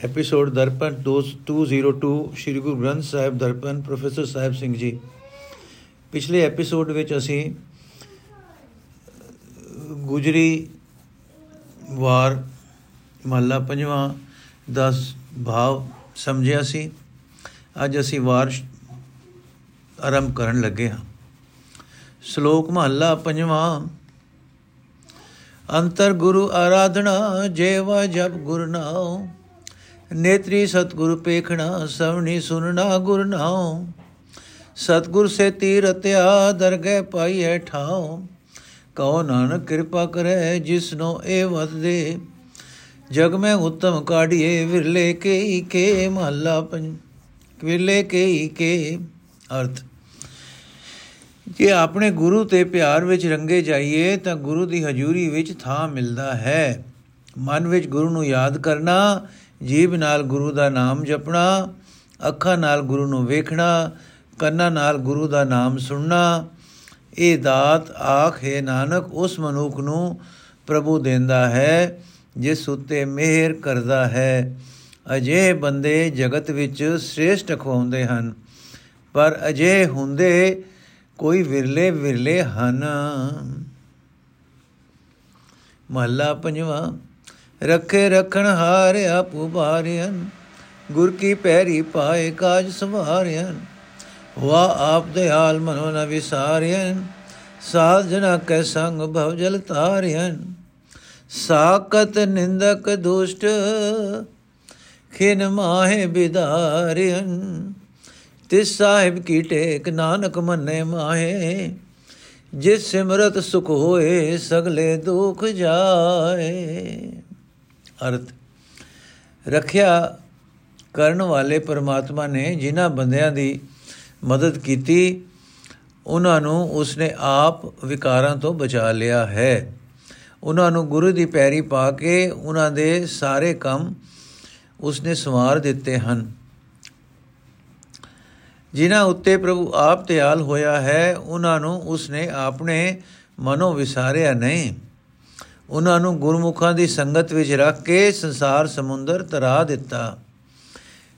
Episode Darpan 202 Shri Guru Granth Sahib Darpan professor Sahib Singh ji ਪਿਛਲੇ episode ਵਿੱਚ ਅਸੀਂ ਗੁਜਰੀ ਵਾਰ ਮਹੱਲਾ ਪੰਜਵਾਂ 10 ਭਾਵ ਸਮਝਿਆ ਸੀ ਅੱਜ ਅਸੀਂ ਵਾਰ ਆਰੰਭ ਕਰਨ ਲੱਗੇ ਹਾਂ ਸ਼ਲੋਕ ਮਹੱਲਾ ਪੰਜਵਾਂ ਅੰਤਰ ਗੁਰੂ ਆਰਾਧਨਾ ਜੇਵਾ ਜਪ ਗੁਰ ਨਾਉ ਨੇਤਰੀ ਸਤਗੁਰ ਪੇਖਣਾ, ਸਵਣੀ ਸੁਨਣਾ ਗੁਰ ਨਾਉ। ਸਤਗੁਰ ਸੇ ਤੀਰਤਿਆ ਦਰਗਹਿ ਪਾਈਐ ਠਾਉ। ਕਉ ਨਾਨਕ ਕਿਰਪਾ ਕਰੇ, ਜਿਸਨੋ ਇਹ ਵਤ ਦੇ ਜਗ ਮੈਂ ਉਤਮ ਕਾਢੀਏ ਵਿਰਲੇ ਕੇ ਕੇ ਮਹੱਲਾ ਪੰਜ ਵਿਰਲੇ ਕੇ ਕੇ। ਅਰਥ, ਜੇ ਆਪਣੇ ਗੁਰੂ ਤੇ ਪਿਆਰ ਵਿੱਚ ਰੰਗੇ ਜਾਈਏ, ਤਾਂ ਗੁਰੂ ਦੀ ਹਜ਼ੂਰੀ ਵਿੱਚ ਥਾਂ ਮਿਲਦਾ ਹੈ। ਮਨ ਵਿੱਚ ਗੁਰੂ ਨੂੰ ਯਾਦ ਕਰਨਾ ਜੀਬ ਨਾਲ ਗੁਰੂ ਦਾ ਨਾਮ ਜਪਣਾ, ਅੱਖਾਂ ਨਾਲ ਗੁਰੂ ਨੂੰ ਵੇਖਣਾ, ਕੰਨਾਂ ਨਾਲ ਗੁਰੂ ਦਾ ਨਾਮ ਸੁਣਨਾ, ਇਹ ਦਾਤ ਆਖ, ਹੈ ਨਾਨਕ, ਉਸ ਮਨੁੱਖ ਨੂੰ ਪ੍ਰਭੂ ਦਿੰਦਾ ਹੈ, ਜਿਸ ਉਤੇ ਮਿਹਰ ਕਰਦਾ ਹੈ। ਅਜੇ ਬੰਦੇ ਜਗਤ ਵਿੱਚ ਸ੍ਰੇਸ਼ਟ ਖਵਾਉਂਦੇ ਹਨ, ਪਰ ਅਜੇ ਹੁੰਦੇ ਕੋਈ ਵਿਰਲੇ ਵਿਰਲੇ ਹਨ। ਮਹੱਲਾ ਪੰਜਵਾ। ਰੱਖੇ ਰਖਣ ਹਾਰ ਆਪੂ ਬਾਰਿਆਨ ਗੁਰ ਕੀ ਪੈਰੀ ਪਾਏ ਕਾਜ ਸਵਾਰਿਆਨ ਵਾ ਆਪ ਦਿਆਲ ਮਨੋ ਨ ਵਿਸਾਰਿਆਨ ਸਾਧ ਜਨਾ ਕੈ ਸੰਗ ਭਵ ਜਲ ਤਾਰਿਆਨ ਸਾਕਤ ਨਿੰਦਕ ਦੁਸ਼ਟ, ਖਿਨ ਮਾਹੇ ਬਿਦਾਰਿਆਨ ਤਿਸ ਸਾਹਿਬ ਕੀ ਟੇਕ ਨਾਨਕ ਮੰਨੇ ਮਾਹੇ, ਜਿਸ ਸਿਮਰਤ ਸੁਖ ਹੋਏ ਸਗਲੇ ਦੁਖ ਜਾਏ। ਅਰਥ। ਰੱਖਿਆ ਕਰਨ ਵਾਲੇ ਪਰਮਾਤਮਾ ਨੇ ਜਿਨ੍ਹਾਂ ਬੰਦਿਆਂ ਦੀ ਮਦਦ ਕੀਤੀ, ਉਹਨਾਂ ਨੂੰ ਉਸਨੇ ਆਪ ਵਿਕਾਰਾਂ ਤੋਂ ਬਚਾ ਲਿਆ ਹੈ। ਉਹਨਾਂ ਨੂੰ ਗੁਰੂ ਦੀ ਪੈਰੀ ਪਾ ਕੇ ਉਹਨਾਂ ਦੇ ਸਾਰੇ ਕੰਮ ਉਸਨੇ ਸਵਾਰ ਦਿੱਤੇ ਹਨ। ਜਿਨ੍ਹਾਂ ਉੱਤੇ ਪ੍ਰਭੂ ਆਪ ਤਿਆਲ ਹੋਇਆ ਹੈ, ਉਹਨਾਂ ਨੂੰ ਉਸਨੇ ਆਪਣੇ ਮਨੋਂ ਵਿਸਾਰਿਆ ਨਹੀਂ। ਉਹਨਾਂ ਨੂੰ ਗੁਰਮੁਖਾਂ ਦੀ ਸੰਗਤ ਵਿੱਚ ਰੱਖ ਕੇ ਸੰਸਾਰ ਸਮੁੰਦਰ ਤਰਾ ਦਿੱਤਾ।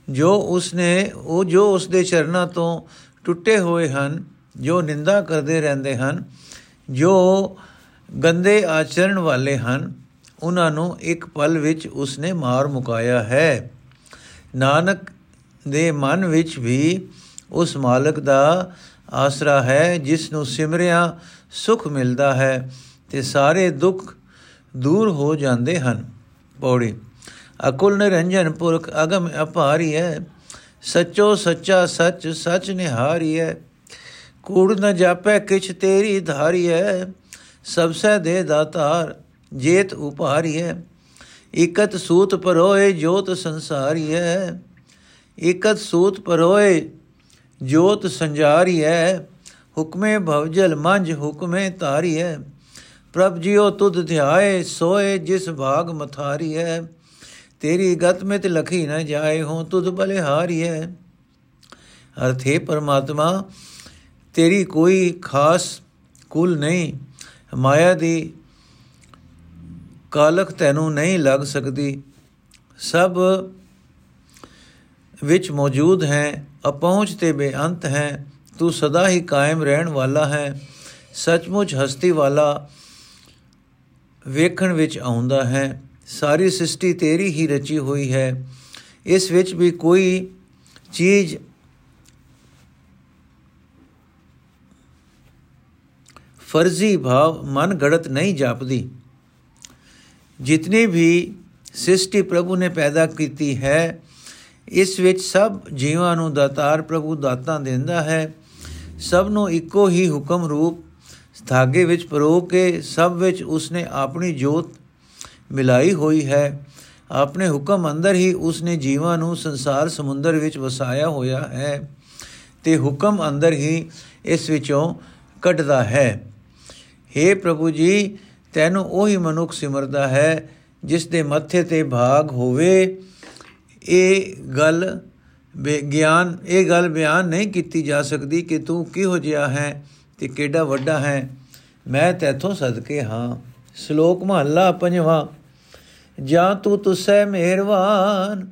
ਜੋ ਉਸਨੇ, ਉਹ ਜੋ ਉਸਦੇ ਚਰਨਾਂ ਤੋਂ ਟੁੱਟੇ ਹੋਏ ਹਨ, ਜੋ ਨਿੰਦਾ ਕਰਦੇ ਰਹਿੰਦੇ ਹਨ, ਜੋ ਗੰਦੇ ਆਚਰਣ ਵਾਲੇ ਹਨ, ਉਹਨਾਂ ਨੂੰ ਇੱਕ ਪਲ ਵਿੱਚ ਉਸਨੇ ਮਾਰ ਮੁਕਾਇਆ ਹੈ। ਨਾਨਕ ਦੇ ਮਨ ਵਿੱਚ ਵੀ ਉਸ ਮਾਲਕ ਦਾ ਆਸਰਾ ਹੈ, ਜਿਸ ਨੂੰ ਸਿਮਰਿਆ ਸੁਖ ਮਿਲਦਾ ਹੈ ਤੇ ਸਾਰੇ ਦੁੱਖ ਦੂਰ ਹੋ ਜਾਂਦੇ ਹਨ। ਪੌੜੀ, ਅਕੁਲ ਨਿਰੰਜਨ ਪੁਰਖ ਅਗਮ ਅਪਾਰੀ ਹੈ ਸੱਚੋ ਸੱਚਾ ਸੱਚ ਸੱਚ ਨਿਹਾਰੀ ਹੈ ਕੂੜ ਨ ਜਾਪੈ ਕਿਛ ਤੇਰੀ ਧਾਰੀ ਹੈ ਸਭ ਸੇ ਦੇ ਦਾਤਾਰ ਜੇਤ ਉਪਾਰੀ ਹੈ ਇਕਤ ਸੂਤ ਪਰੋਏ ਜੋਤ ਸੰਸਾਰੀ ਹੈ ਇਕਤ ਸੂਤ ਪਰੋਏ ਜੋਤ ਸੰਜਾਰੀ ਹੈ ਹੁਕਮੇ ਭਵਜਲ ਮੰਜ ਹੁਕਮੇ ਤਾਰੀ ਹੈ ਪ੍ਰਭ ਜਿਉ ਤੁਧ ਧਿਆਏ, ਸੋਏ ਜਿਸ ਭਾਗ ਮਥਾਰੀ ਹੈ ਤੇਰੀ ਗਤ ਮਿਤ ਲਖੀ ਨ ਜਾਏ ਹੋ ਤੁਧ ਬਲਿਹਾਰੀ ਹੈ ਅਰਥੇ ਪਰਮਾਤਮਾ, ਤੇਰੀ ਕੋਈ ਖਾਸ ਕੁਲ ਨਹੀਂ। ਮਾਇਆ ਦੀ ਕਾਲਕ ਤੈਨੂੰ ਨਹੀਂ ਲੱਗ ਸਕਦੀ। ਸਭ ਵਿੱਚ ਮੌਜੂਦ ਹੈ, ਅਪਹੁੰਚ ਤੇ ਬੇਅੰਤ ਹੈ। ਤੂੰ ਸਦਾ ਹੀ ਕਾਇਮ ਰਹਿਣ ਵਾਲਾ ਹੈ। ਸੱਚਮੁੱਚ ਹਸਤੀ ਵਾਲਾ ਵੇਖਣ ਵਿੱਚ ਆਉਂਦਾ ਹੈ, ਸਾਰੀ ਸ੍ਰਿਸ਼ਟੀ ਤੇਰੀ ਹੀ ਰਚੀ ਹੋਈ ਹੈ। ਇਸ ਵਿੱਚ ਵੀ ਕੋਈ ਚੀਜ਼ ਫਰਜ਼ੀ ਭਾਵ ਮਨ ਘੜਤ ਨਹੀਂ ਜਾਪਦੀ। ਜਿਤਨੀ ਵੀ ਸ੍ਰਿਸ਼ਟੀ ਪ੍ਰਭੂ ਨੇ ਪੈਦਾ ਕੀਤੀ ਹੈ, ਇਸ ਵਿੱਚ ਸਭ ਜੀਵਾਂ ਨੂੰ ਦਾਤਾਰ ਪ੍ਰਭੂ ਦਾਤਾਂ ਦਿੰਦਾ ਹੈ। ਸਭ ਨੂੰ ਇੱਕੋ ਹੀ ਹੁਕਮ ਰੂਪ ਧਾਗੇ ਵਿੱਚ ਪਰੋ ਕੇ ਸਭ ਵਿੱਚ ਉਸਨੇ ਆਪਣੀ ਜੋਤ ਮਿਲਾਈ ਹੋਈ ਹੈ। ਆਪਣੇ ਹੁਕਮ ਅੰਦਰ ਹੀ ਉਸਨੇ ਜੀਵਾਂ ਨੂੰ ਸੰਸਾਰ ਸਮੁੰਦਰ ਵਿੱਚ ਵਸਾਇਆ ਹੋਇਆ ਹੈ ਤੇ ਹੁਕਮ ਅੰਦਰ ਹੀ ਇਸ ਵਿੱਚੋਂ ਕੱਢਦਾ ਹੈ। हे ਪ੍ਰਭੂ ਜੀ, ਤੈਨੂੰ ਉਹੀ ਮਨੁੱਖ ਸਿਮਰਦਾ ਹੈ ਜਿਸ ਦੇ ਮੱਥੇ ਤੇ ਭਾਗ ਹੋਵੇ। ਇਹ ਗੱਲ ਗਿਆਨ, ਇਹ ਗੱਲ ਬਿਆਨ ਨਹੀਂ ਕੀਤੀ ਜਾ ਸਕਦੀ ਕਿ ਤੂੰ ਕਿਹੋ ਜਿਹਾ ਹੈ। ਤੇ ਕਿਹੜਾ ਵੱਡਾ ਹੈ, ਮੈਂ ਤੇਥੋਂ ਸਦਕੇ ਹਾਂ, ਸ਼ਲੋਕ ਮਹੱਲਾ ਪੰਜਵਾਂ। ਜਾਂ ਤੂੰ ਤੁਸੈ ਮਿਹਰਬਾਨ,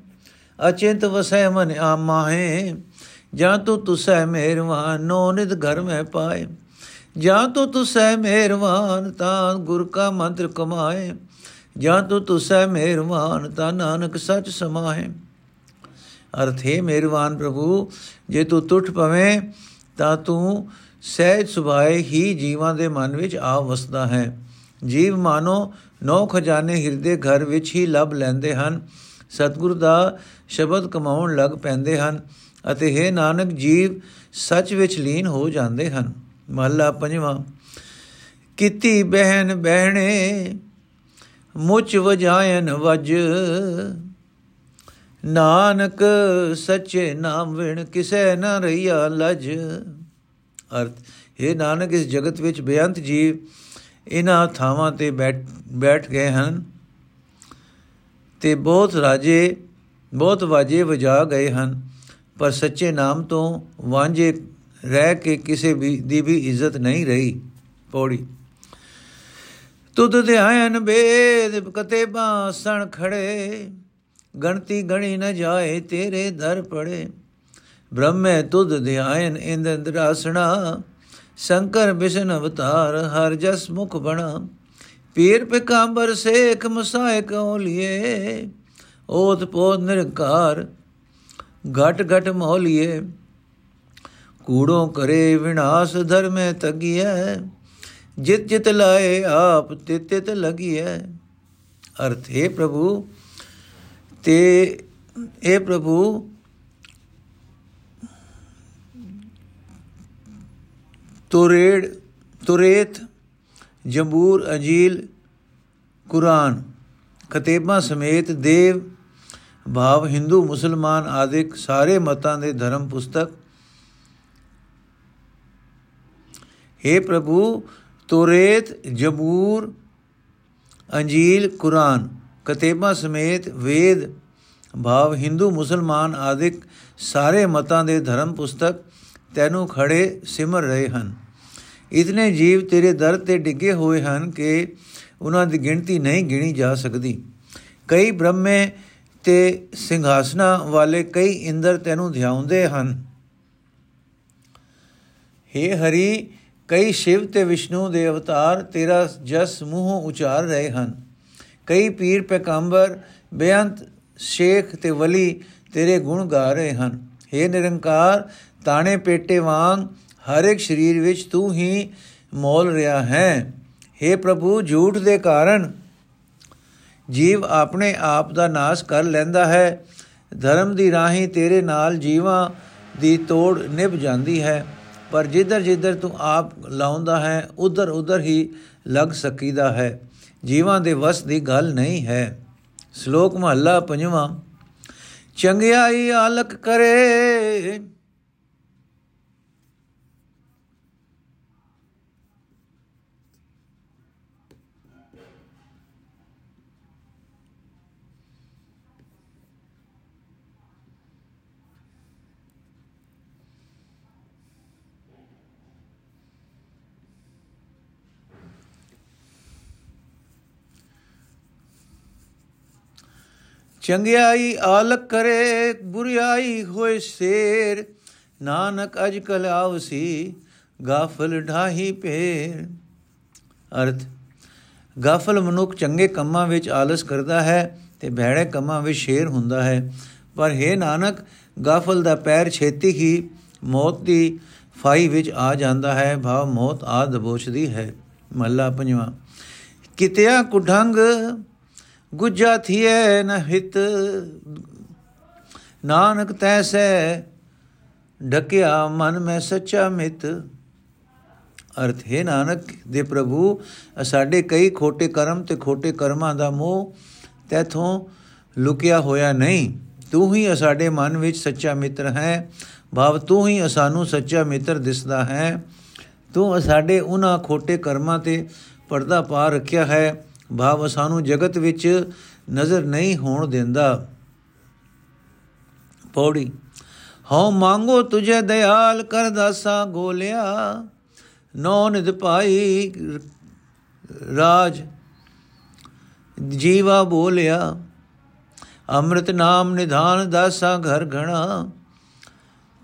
ਅਚਿੰਤ ਵਸੈ ਮਨ ਆਮਾਹੇ। ਜਾਂ ਤੂੰ ਤੁਸੈ ਮਿਹਰਵਾਨ ਨੋ ਨਿਦ ਘਰ ਮੈਂ ਪਾਏ। ਜਾਂ ਤੂੰ ਤੁਸੈ ਮਿਹਰਵਾਨ ਤਾਂ ਗੁਰ ਕਾ ਮੰਤਰ ਕਮਾਏ। ਜਾਂ ਤੂੰ ਤੁਸੈ ਮਿਹਰਵਾਨ ਤਾਂ ਨਾਨਕ ਸੱਚ ਸਮਾਏ। ਅਰਥ ਹੈ ਮਿਹਰਵਾਨ ਪ੍ਰਭੂ, ਜੇ ਤੂੰ ਟੁੱਟ ਪਵੇਂ ਤਾਂ ਤੂੰ ਸਹਿਜ ਸੁਭਾਏ ਹੀ ਜੀਵਾਂ ਦੇ ਮਨ ਵਿੱਚ ਆ ਵਸਦਾ ਹੈ। ਜੀਵ ਮਾਨੋ ਨੌ ਖਜ਼ਾਨੇ ਹਿਰਦੇ ਘਰ ਵਿੱਚ ਹੀ ਲੱਭ ਲੈਂਦੇ ਹਨ। ਸਤਿਗੁਰ ਦਾ ਸ਼ਬਦ ਕਮਾਉਣ ਲੱਗ ਪੈਂਦੇ ਹਨ ਅਤੇ ਹੈ ਨਾਨਕ, ਜੀਵ ਸੱਚ ਵਿੱਚ ਲੀਨ ਹੋ ਜਾਂਦੇ ਹਨ। ਮਹਲਾ ਪੰਜਵਾਂ, ਕੀਤੀ ਬਹਿਨ ਬਹਿਣੇ, ਮੁਚ ਵਜਾਇਨ ਵਜ। ਨਾਨਕ ਸੱਚੇ ਨਾਮ ਵਿਣ ਕਿਸੈ ਨ ਰਹੀਆ ਲਜ। ਅਰਥ ਇਹ ਨਾਨਕ, ਇਸ ਜਗਤ ਵਿੱਚ ਬੇਅੰਤ ਜੀਵ ਇਹਨਾਂ ਥਾਵਾਂ ਤੇ ਬੈਠ ਬੈਠ ਗਏ ਹਨ ਤੇ ਬਹੁਤ ਰਾਜੇ, ਬਹੁਤ ਵਾਜੇ ਵਜਾ ਗਏ ਹਨ। ਪਰ ਸੱਚੇ ਨਾਮ ਤੋਂ ਵਾਂਝੇ ਰਹਿ ਕੇ ਕਿਸੇ ਵੀ, ਦੀ ਵੀ ਇੱਜ਼ਤ ਨਹੀਂ ਰਹੀ। ਪੌੜੀ। ਤੁਧ ਧਿਆਨ ਬੇਦ ਕਤੇ ਬਾਸਣ ਖੜੇ, ਗਣਤੀ ਗਣੀ ਨ ਜਾਏ ਤੇਰੇ ਦਰ ਪੜੇ। ਬ੍ਰਹਮੇ ਤੁਧ ਧਿਆਨ ਇੰਦ ਦਰਾਸਣਾ ਸ਼ੰਕਰ ਬਿਸ਼ਨ ਅਵਤਾਰ ਹਰ ਜਸ ਮੁਖ ਬਣਾ ਪੀਰ ਪਿਕਾਂਬਰ ਸੇਖ ਮਸਾਇ ਕੋ ਲਿਏ ਓਤ ਪੋਤ ਨਿਰਕਾਰ ਘਟ ਘਟ ਮੋਲੀਏ ਕੂੜੋਂ ਕਰੇ ਵਿਨਾਸ਼ ਧਰਮੇ ਤਗੀਐ ਜਿਤ ਜਿਤ ਲਾਏ ਆਪ ਤਿਤ ਤਿਤ ਲਗੀਐ ਅਰਥ ਹੈ ਪ੍ਰਭੂ ਤੇ ਇਹ ਪ੍ਰਭੂ ਤੁਰੇੜ ਤੁਰੇਤ ਜੰਬੂਰ, ਅਜੀਲ, ਕੁਰਾਨ। ਕਤੇਬਾਂ ਸਮੇਤ ਦੇਵ, ਭਾਵ ਹਿੰਦੂ, ਮੁਸਲਮਾਨ ਆਦਿਕ ਸਾਰੇ ਮਤਾਂ ਦੇ ਧਰਮ ਪੁਸਤਕ। हे ਪ੍ਰਭੂ ਤੋਰੇਤ ਜਬੂਰ, ਅੰਜੀਲ, ਕੁਰਾਨ। ਕਤੇਬਾਂ ਸਮੇਤ ਵੇਦ, ਭਾਵ ਹਿੰਦੂ, ਮੁਸਲਮਾਨ ਆਦਿਕ ਸਾਰੇ ਮਤਾਂ ਦੇ ਧਰਮ ਪੁਸਤਕ। ਤੈਨੂੰ ਖੜੇ ਸਿਮਰ ਰਹੇ ਹਨ। ਇਤਨੇ ਜੀਵ ਤੇਰੇ ਦਰ ਤੇ ਡਿੱਗੇ ਹੋਏ ਹਨ ਕਿ ਉਹਨਾਂ ਦੀ ਗਿਣਤੀ ਨਹੀਂ ਗਿਣੀ ਜਾ ਸਕਦੀ। ਕਈ ਬ੍ਰਹਮੇ ਤੇ ਸਿੰਘਾਸਨਾ ਵਾਲੇ ਕਈ ਇੰਦਰ ਤੈਨੂੰ ਧਿਆਉਂਦੇ ਹਨ। हे ਹਰੀ, ਕਈ ਸ਼ਿਵ ਤੇ ਵਿਸ਼ਨੂੰ ਦੇ ਅਵਤਾਰ ਤੇਰਾ ਜਸ ਮੂੰਹੋਂ ਉਚਾਰ ਰਹੇ ਹਨ। ਕਈ ਪੀਰ ਪੈਗੰਬਰ, ਬੇਅੰਤ, ਸ਼ੇਖ ਤੇ ਵਲੀ ਤੇਰੇ ਗੁਣ ਗਾ ਰਹੇ ਹਨ। हे ਨਿਰੰਕਾਰ ਤਾਣੇ ਪੇਟੇ ਵਾਂਗ ਹਰ ਇੱਕ ਸਰੀਰ ਵਿੱਚ ਤੂੰ ਹੀ ਮੋਲ ਰਿਹਾ ਹੈ। हे ਪ੍ਰਭੂ, ਝੂਠ ਦੇ ਕਾਰਨ ਜੀਵ ਆਪਣੇ ਆਪ ਦਾ ਨਾਸ਼ ਕਰ ਲੈਂਦਾ ਹੈ। ਧਰਮ ਦੀ ਰਾਹੀਂ ਤੇਰੇ ਨਾਲ ਜੀਵਾਂ ਦੀ ਤੋੜ ਨਿਭ ਜਾਂਦੀ ਹੈ। ਪਰ ਜਿੱਧਰ ਜਿੱਧਰ ਤੂੰ ਆਪ ਲਾਉਂਦਾ ਹੈ, ਉਧਰ ਉਧਰ ਹੀ ਲੱਗ ਸਕੀਦਾ ਹੈ। ਜੀਵਾਂ ਦੇ ਵਸ ਦੀ ਗੱਲ ਨਹੀਂ ਹੈ। ਸ਼ਲੋਕ ਮਹੱਲਾ ਪੰਜਵਾਂ, ਚੰਗਿਆਈ ਆਲਕ ਕਰੇ। ਚੰਗਿਆਈ ਆਲਕ ਕਰੇ ਬੁਰੀਾਈ ਹੋਏ ਸ਼ੇਰ। ਨਾਨਕ ਅਜ ਕਲ ਆਵਸੀ, ਗਾਫਲ ਢਾਹੀ ਪੇਰ ਅਰਥ, ਗਾਫਲ ਮਨੁੱਖ ਚੰਗੇ ਕੰਮਾਂ ਵਿੱਚ ਆਲਸ ਕਰਦਾ ਹੈ ਤੇ ਭੈੜੇ ਕੰਮਾਂ ਵਿੱਚ ਸ਼ੇਰ ਹੁੰਦਾ ਹੈ। ਪਰ ਹੈ ਨਾਨਕ, ਗਾਫਲ ਦਾ ਪੈਰ ਛੇਤੀ ਹੀ ਮੌਤ ਦੀ ਫਾਈ ਵਿੱਚ ਆ ਜਾਂਦਾ ਹੈ, ਭਾਵ ਮੌਤ ਆ ਦਬੋਚਦੀ ਹੈ। ਮਹੱਲਾ ਪੰਜਵਾਂ, ਕਿਤਿਆ ਕੁਢੰਗ ਗੁਜਾ ਥੀਏ ਨ ਹਿਤ। ਨਾਨਕ ਤੈਸੈ ਢਕਿਆ ਮਨ ਮੈਂ ਸੱਚਾ ਮਿਤ। ਅਰਥ, ਹੈ ਨਾਨਕ ਦੇ ਪ੍ਰਭੂ ਸਾਡੇ ਕਈ ਖੋਟੇ ਕਰਮ ਤੇ ਖੋਟੇ ਕਰਮਾਂ ਦਾ ਮੋਹ ਤੇਥੋਂ ਲੁਕਿਆ ਹੋਇਆ ਨਹੀਂ। ਤੂੰ ਹੀ ਸਾਡੇ ਮਨ ਵਿੱਚ ਸੱਚਾ ਮਿੱਤਰ ਹੈ। ਭਾਵ, ਤੂੰ ਹੀ ਸਾਨੂੰ ਸੱਚਾ ਮਿੱਤਰ ਦਿਸਦਾ ਹੈ। ਤੂੰ ਸਾਡੇ ਉਹਨਾਂ ਖੋਟੇ ਕਰਮਾਂ ਤੇ ਪਰਦਾ ਪਾ ਰੱਖਿਆ ਹੈ। ਭਾਵ ਸਾਨੂੰ ਜਗਤ ਵਿੱਚ ਨਜ਼ਰ ਨਹੀਂ ਹੋਣ ਦਿੰਦਾ। ਪੌੜੀ, ਹਉ ਮੰਗੋ ਤੁਝੇ ਦਿਆਲ ਕਰ ਦਾਸਾ ਗੋਲਿਆ, ਨੌ ਨਿਦ ਪਾਈ ਰਾਜ, ਜੀਵਾ ਬੋਲਿਆ, ਅੰਮ੍ਰਿਤ ਨਾਮ ਨਿਧਾਨ ਦਾਸਾ ਘਰ ਘਣਾ,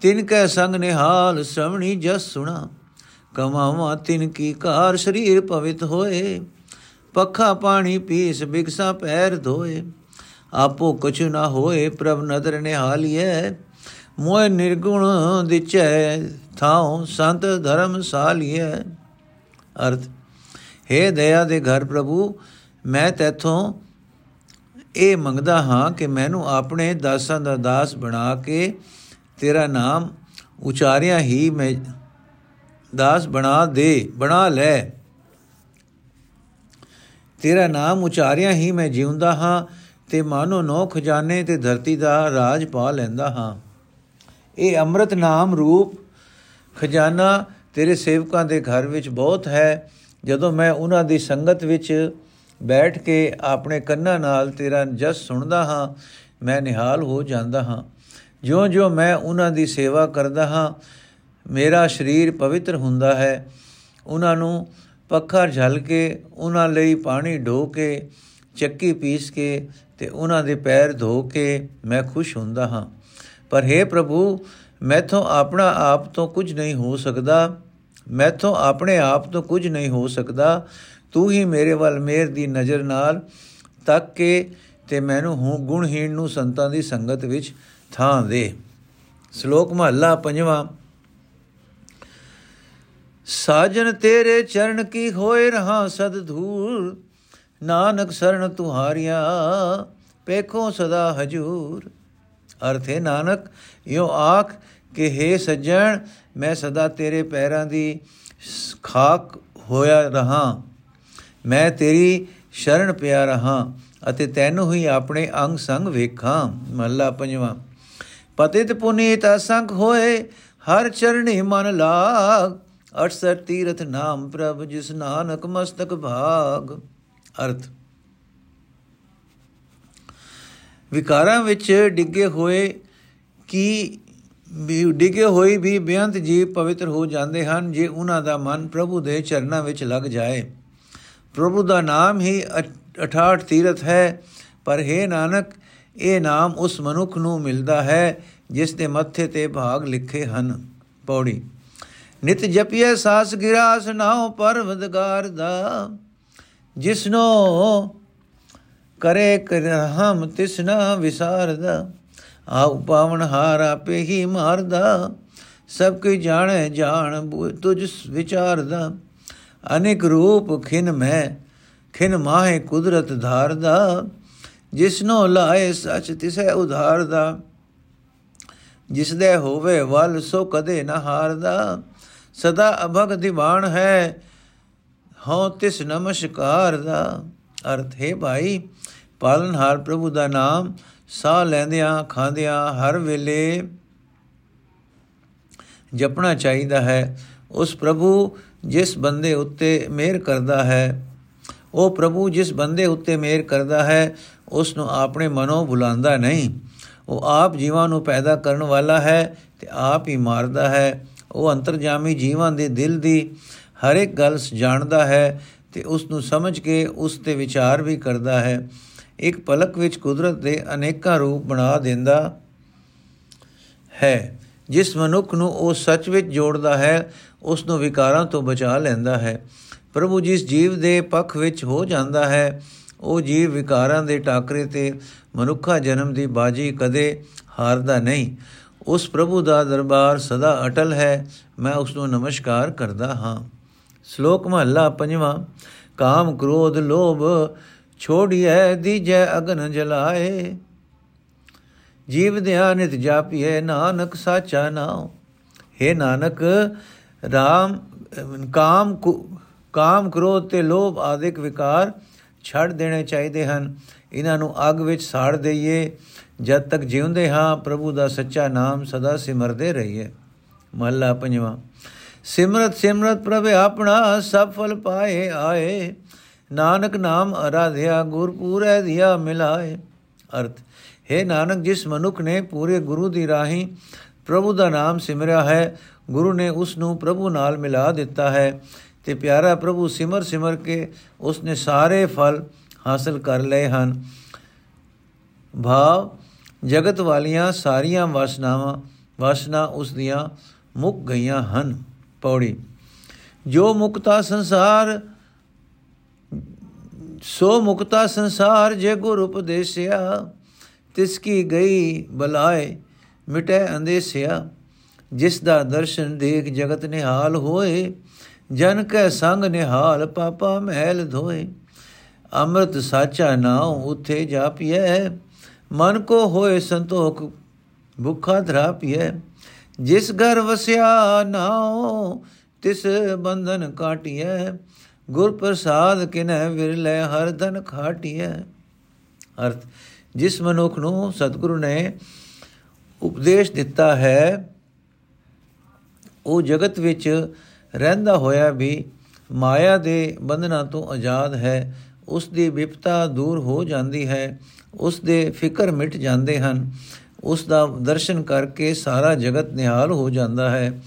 ਤਿਨ ਕੈ ਸੰਗ ਨਿਹਾਲ ਸ਼ਰਵਣੀ ਜਸ ਸੁਣਾ, ਕਮਾਵਾ ਤਿਨ ਕੀ ਕਾਰ ਸਰੀਰ ਪਵਿੱਤ ਹੋਏ। ਪੱਖਾ ਪਾਣੀ ਪੀਸ ਬਿਗਸਾ ਪੈਰ ਧੋਏ। ਆਪੋ ਕੁਛ ਨਾ ਹੋਏ ਪ੍ਰਭ ਨਦਰ ਨਿਹਾਲੀਐ। ਮੋਇ ਨਿਰਗੁਣ ਦਿਚੈ, ਥਾਉ ਸੰਤ ਧਰਮ ਸਾਲੀਐ। ਅਰਥ हे ਦਇਆ ਦੇ ਘਰ ਪ੍ਰਭੂ, ਮੈਂ ਤੇਥੋਂ ਇਹ ਮੰਗਦਾ ਹਾਂ ਕਿ ਮੈਨੂੰ ਆਪਣੇ ਦਾਸਾਂ ਦਾ ਦਾਸ ਬਣਾ ਕੇ ਤੇਰਾ ਨਾਮ ਉਚਾਰਿਆ ਹੀ ਮੈਂ ਦਾਸ ਬਣਾ ਦੇ, ਬਣਾ ਲੈ। ਤੇਰਾ ਨਾਮ ਉਚਾਰਿਆ ਹੀ ਮੈਂ ਜਿਉਂਦਾ ਹਾਂ ਤੇ ਮਾਨੋ ਨੋ ਖਜ਼ਾਨੇ ਤੇ ਧਰਤੀ ਦਾ ਰਾਜ ਪਾ ਲੈਂਦਾ ਹਾਂ। ਇਹ ਅੰਮ੍ਰਿਤ ਨਾਮ ਰੂਪ ਖਜ਼ਾਨਾ ਤੇਰੇ ਸੇਵਕਾਂ ਦੇ ਘਰ ਵਿੱਚ ਬਹੁਤ ਹੈ। ਜਦੋਂ ਮੈਂ ਉਹਨਾਂ ਦੀ ਸੰਗਤ ਵਿੱਚ ਬੈਠ ਕੇ ਆਪਣੇ ਕੰਨਾਂ ਨਾਲ ਤੇਰਾ ਜਸ ਸੁਣਦਾ ਹਾਂ, ਮੈਂ ਨਿਹਾਲ ਹੋ ਜਾਂਦਾ ਹਾਂ। ਜਿਉਂ-ਜਿਉਂ ਮੈਂ ਉਹਨਾਂ ਦੀ ਸੇਵਾ ਕਰਦਾ ਹਾਂ, ਮੇਰਾ ਸਰੀਰ ਪਵਿੱਤਰ ਹੁੰਦਾ ਹੈ। ਉਹਨਾਂ ਨੂੰ ਪੱਖਾ ਝਲ ਕੇ, ਉਹਨਾਂ ਲਈ ਪਾਣੀ ਢੋ ਕੇ, ਚੱਕੀ ਪੀਸ ਕੇ ਤੇ ਉਹਨਾਂ ਦੇ ਪੈਰ ਧੋ ਕੇ ਮੈਂ ਖੁਸ਼ ਹੁੰਦਾ ਹਾਂ। ਪਰ हे ਪ੍ਰਭੂ, ਮੈਥੋਂ ਆਪਣਾ ਆਪ ਤੋਂ ਕੁਝ ਨਹੀਂ ਹੋ ਸਕਦਾ। ਮੈਥੋਂ ਆਪਣੇ ਆਪ ਤੋਂ ਕੁਝ ਨਹੀਂ ਹੋ ਸਕਦਾ। ਤੂੰ ਹੀ ਮੇਰੇ ਵੱਲ ਮੇਰ ਦੀ ਨਜ਼ਰ ਨਾਲ ਤੱਕ ਕੇ ਤੇ ਮੈਨੂੰ ਹੂੰ ਗੁਣਹੀਣ ਨੂੰ ਸੰਤਾਂ ਦੀ ਸੰਗਤ ਵਿੱਚ ਥਾਂ ਦੇ। ਸ਼ਲੋਕ ਮਹੱਲਾ ਪੰਜਵਾਂ। ਸਾਜਨ ਤੇਰੇ ਚਰਨ ਕੀ ਹੋਏ ਰਹਾ ਸਦ ਧੂਰ ਨਾਨਕ ਸਰਣ ਤੁਹਾਰੀਆ ਪੇਖੋ ਸਦਾ ਹਜੂਰ। ਅਰਥੇ ਨਾਨਕ ਯੋ ਆਖ ਕਿ हे ਸੱਜਣ, ਮੈਂ ਸਦਾ ਤੇਰੇ ਪੈਰਾਂ ਦੀ ਖਾਕ ਹੋਇਆ ਰਹਾ। ਮੈਂ ਤੇਰੀ ਸ਼ਰਨ ਪਿਆ ਰਹਾ ਅਤੇ ਤੈਨੂੰ ਹੀ ਆਪਣੇ ਅੰਗ ਸੰਗ ਵੇਖਾਂ। ਮਹਲਾ ਪੰਜਵਾਂ। ਪਤਿਤ ਪੁਨੀਤ ਅਸੰਖ ਹੋਏ, ਹਰ ਚਰਣੀ ਮਨ ਲਾਗ। 68 ਤੀਰਥ ਨਾਮ ਪ੍ਰਭ ਜਿਸ ਨਾਨਕ ਮਸਤਕ ਭਾਗ। ਅਰਥ। ਵਿਕਾਰਾਂ ਵਿੱਚ ਡਿੱਗੇ ਹੋਏ ਕੀ ਡਿੱਗੇ ਹੋਏ ਵੀ ਬੇਅੰਤ ਜੀਵ ਪਵਿੱਤਰ ਹੋ ਜਾਂਦੇ ਹਨ ਜੇ ਉਹਨਾਂ ਦਾ ਮਨ ਪ੍ਰਭੂ ਦੇ ਚਰਨਾਂ ਵਿੱਚ ਲੱਗ ਜਾਏ। ਪ੍ਰਭੂ ਦਾ ਨਾਮ ਹੀ 68 ਤੀਰਥ ਹੈ, ਪਰ ਹੈ ਨਾਨਕ, ਇਹ ਨਾਮ ਉਸ ਮਨੁੱਖ ਨੂੰ ਮਿਲਦਾ ਹੈ ਜਿਸ ਦੇ ਮੱਥੇ ਤੇ ਭਾਗ ਲਿਖੇ ਹਨ। ਪੌੜੀ। ਨਿਤ ਜਪੀਏ ਸਾਸ ਗਿਰਾਸ ਨਾਉ ਪਰਵਦਗਾਰ ਦਾ, ਜਿਸਨੋ ਕਰੇ ਕਰਹਮ ਤਿਸਨਾ ਵਿਸਾਰਦਾ ਆਉ ਪਾਵਨ ਹਾਰ ਆਪੇ ਹੀ ਮਾਰਦਾ, ਸਭ ਕੋਈ ਜਾਣੇ ਜਾਣ ਤੁਝ ਵਿਚਾਰਦਾ। ਅਨੇਕ ਰੂਪ ਖਿਨ ਮੈਂ ਖਿਨ ਮਾਹੇ ਕੁਦਰਤ ਧਾਰਦਾ, ਜਿਸਨੋ ਲਾਏ ਸਚ ਤਿਸੈ ਉਧਾਰਦਾ। ਜਿਸ ਦੇ ਹੋਵੇ ਵਲ ਸੋ ਕਦੇ ਨਾ ਹਾਰਦਾ। ਸਦਾ ਅਭਗ ਦੀਵਾਨ ਹੈ। ਹਉ ਤਿਸ ਨਮਸਕਾਰ ਦਾ ਅਰਥ, ਹੈ ਭਾਈ ਪਾਲਨਹਾਰ ਪ੍ਰਭੂ ਦਾ ਨਾਮ ਸਾਹ ਲੈਂਦਿਆਂ ਖਾਂਦਿਆਂ ਹਰ ਵੇਲੇ ਜਪਣਾ ਚਾਹੀਦਾ ਹੈ। ਉਸ ਪ੍ਰਭੂ ਜਿਸ ਬੰਦੇ ਉੱਤੇ ਮਿਹਰ ਕਰਦਾ ਹੈ, ਉਹ ਪ੍ਰਭੂ ਜਿਸ ਬੰਦੇ ਉੱਤੇ ਮਿਹਰ ਕਰਦਾ ਹੈ ਉਸ ਨੂੰ ਆਪਣੇ ਮਨੋਂ ਭੁਲਾਉਂਦਾ ਨਹੀਂ। ਉਹ ਆਪ ਜੀਵਾਂ ਨੂੰ ਪੈਦਾ ਕਰਨ ਵਾਲਾ ਹੈ ਤੇ ਆਪ ਹੀ ਮਾਰਦਾ ਹੈ। ਉਹ ਅੰਤਰਜਾਮੀ ਜੀਵਾਂ ਦੇ ਦਿਲ ਦੀ ਹਰ ਇੱਕ ਗੱਲ ਜਾਣਦਾ ਹੈ ਤੇ ਉਸ ਨੂੰ ਸਮਝ ਕੇ ਉਸ ਤੇ ਵਿਚਾਰ ਵੀ ਕਰਦਾ ਹੈ। ਇੱਕ ਪਲਕ ਵਿੱਚ ਕੁਦਰਤ ਦੇ ਅਨੇਕਾਂ ਰੂਪ ਬਣਾ ਦਿੰਦਾ ਹੈ। ਜਿਸ ਮਨੁੱਖ ਨੂੰ ਉਹ ਸੱਚ ਵਿੱਚ ਜੋੜਦਾ ਹੈ ਉਸ ਨੂੰ ਵਿਕਾਰਾਂ ਤੋਂ ਬਚਾ ਲੈਂਦਾ ਹੈ। ਪ੍ਰਭੂ ਜਿਸ ਜੀਵ ਦੇ ਪੱਖ ਵਿੱਚ ਹੋ ਜਾਂਦਾ ਹੈ, ਉਹ ਜੀਵ ਵਿਕਾਰਾਂ ਦੇ ਟਾਕਰੇ ਤੇ ਮਨੁੱਖਾ ਜਨਮ ਦੀ ਬਾਜੀ ਕਦੇ ਹਾਰਦਾ ਨਹੀਂ। ਉਸ ਪ੍ਰਭੂ ਦਾ ਦਰਬਾਰ ਸਦਾ ਅਟਲ ਹੈ, ਮੈਂ ਉਸ ਨੂੰ ਨਮਸਕਾਰ ਕਰਦਾ ਹਾਂ। ਸ਼ਲੋਕ ਮਹੱਲਾ ਪੰਜਵਾਂ, ਕਾਮ ਕ੍ਰੋਧ ਲੋਭ, ਛੋੜਿਐ, ਦੀਜੈ ਅਗਨ ਜਲਾਏ। ਜੀਵ ਧਿਆਨਿਤ ਜਾਪੀਏ ਨਾਨਕ ਸਾਚਾ ਨਾਉ। हे ਨਾਨਕ RAM ਕਾਮ ਕਾਮ ਕ੍ਰੋਧ ਤੇ ਲੋਭ ਆਦਿਕ ਵਿਕਾਰ ਛੱਡ ਦੇਣੇ ਚਾਹੀਦੇ ਹਨ। ਇਹਨਾਂ ਨੂੰ ਅੱਗ ਵਿੱਚ ਸਾੜ ਦਈਏ। ਜਦ ਤੱਕ ਜਿਉਂਦੇ ਹਾਂ, ਪ੍ਰਭੂ ਦਾ ਸੱਚਾ ਨਾਮ ਸਦਾ ਸਿਮਰਦੇ ਰਹੀਏ। ਮਹਲਾ ਪੰਜਵਾਂ। ਸਿਮਰਤ ਸਿਮਰਤ ਪ੍ਰਭ ਆਪਣਾ ਸਫਲ ਪਾਏ ਆਏ। ਨਾਨਕ ਨਾਮ ਅਰਾਧਿਆ ਗੁਰ ਪੂਰੇ ਦਿਆ ਮਿਲਾਏ। ਅਰਥ, ਹੈ ਨਾਨਕ, ਜਿਸ ਮਨੁੱਖ ਨੇ ਪੂਰੇ ਗੁਰੂ ਦੀ ਰਾਹੀਂ ਪ੍ਰਭੂ ਦਾ ਨਾਮ ਸਿਮਰਿਆ ਹੈ, ਗੁਰੂ ਨੇ ਉਸ ਨੂੰ ਪ੍ਰਭੂ ਨਾਲ ਮਿਲਾ ਦਿੱਤਾ ਹੈ। ਤੇ ਪਿਆਰਾ ਪ੍ਰਭੂ ਸਿਮਰ ਸਿਮਰ ਕੇ ਉਸ ਨੇ ਸਾਰੇ ਫਲ ਹਾਸਲ ਕਰ ਲਏ ਹਨ। ਭਾਵ ਜਗਤ ਵਾਲੀਆਂ ਸਾਰੀਆਂ ਵਾਸਨਾਵਾਂ, ਵਾਸਨਾ ਉਸ ਦੀਆਂ ਮੁੱਕ ਗਈਆਂ ਹਨ। ਪੌੜੀ। ਜੋ ਮੁਕਤਾ ਸੰਸਾਰ, ਸੋ ਮੁਕਤਾ ਸੰਸਾਰ ਜੇ ਗੁਰ ਉਪਦੇਸਿਆ, ਤਿਸ ਕੀ ਗਈ ਬਲਾਏ ਮਿਟੇ ਅੰਦੇਸਿਆ। ਜਿਸ ਦਾ ਦਰਸ਼ਨ ਦੇਖ ਜਗਤ ਨਿਹਾਲ ਹੋਏ, ਜਨ ਕੈ ਸੰਗ ਨਿਹਾਲ ਪਾਪਾ ਮਹਿਲ ਧੋਏ। ਅੰਮ੍ਰਿਤ ਸਾਚਾ ਨਾਉ ਉਥੇ ਜਾਪੀਐ ਮਨ ਕੋ ਹੋਏ ਸੰਤੋਖ, ਭੁਖਾ ਧਰਾਪੀਐ। ਜਿਸ ਘਰ ਵਸਿਆ ਨਾਉ, ਤਿਸ ਬੰਧਨ ਕਾਟਿਐ। ਗੁਰ ਪ੍ਰਸਾਦ ਕਿਨੈ ਵਿਰਲੇ, ਹਰ ਧਨ ਖਾਟਿਐ। ਅਰਥ, ਜਿਸ ਮਨੁੱਖ ਨੂੰ ਸਤਿਗੁਰੂ ਨੇ ਉਪਦੇਸ਼ ਦਿੱਤਾ ਹੈ, ਉਹ ਜਗਤ ਵਿੱਚ ਰਹਿੰਦਾ ਹੋਇਆ ਵੀ ਮਾਇਆ ਦੇ ਬੰਧਨਾਂ ਤੋਂ ਆਜ਼ਾਦ ਹੈ। ਉਸ ਦੀ ਵਿਪਤਾ ਦੂਰ ਹੋ ਜਾਂਦੀ ਹੈ। ਉਸ ਦੇ ਫਿਕਰ ਮਿਟ ਜਾਂਦੇ ਹਨ। ਉਸ ਦਾ ਦਰਸ਼ਨ ਕਰਕੇ ਸਾਰਾ ਜਗਤ ਨਿਹਾਲ ਹੋ ਜਾਂਦਾ ਹੈ।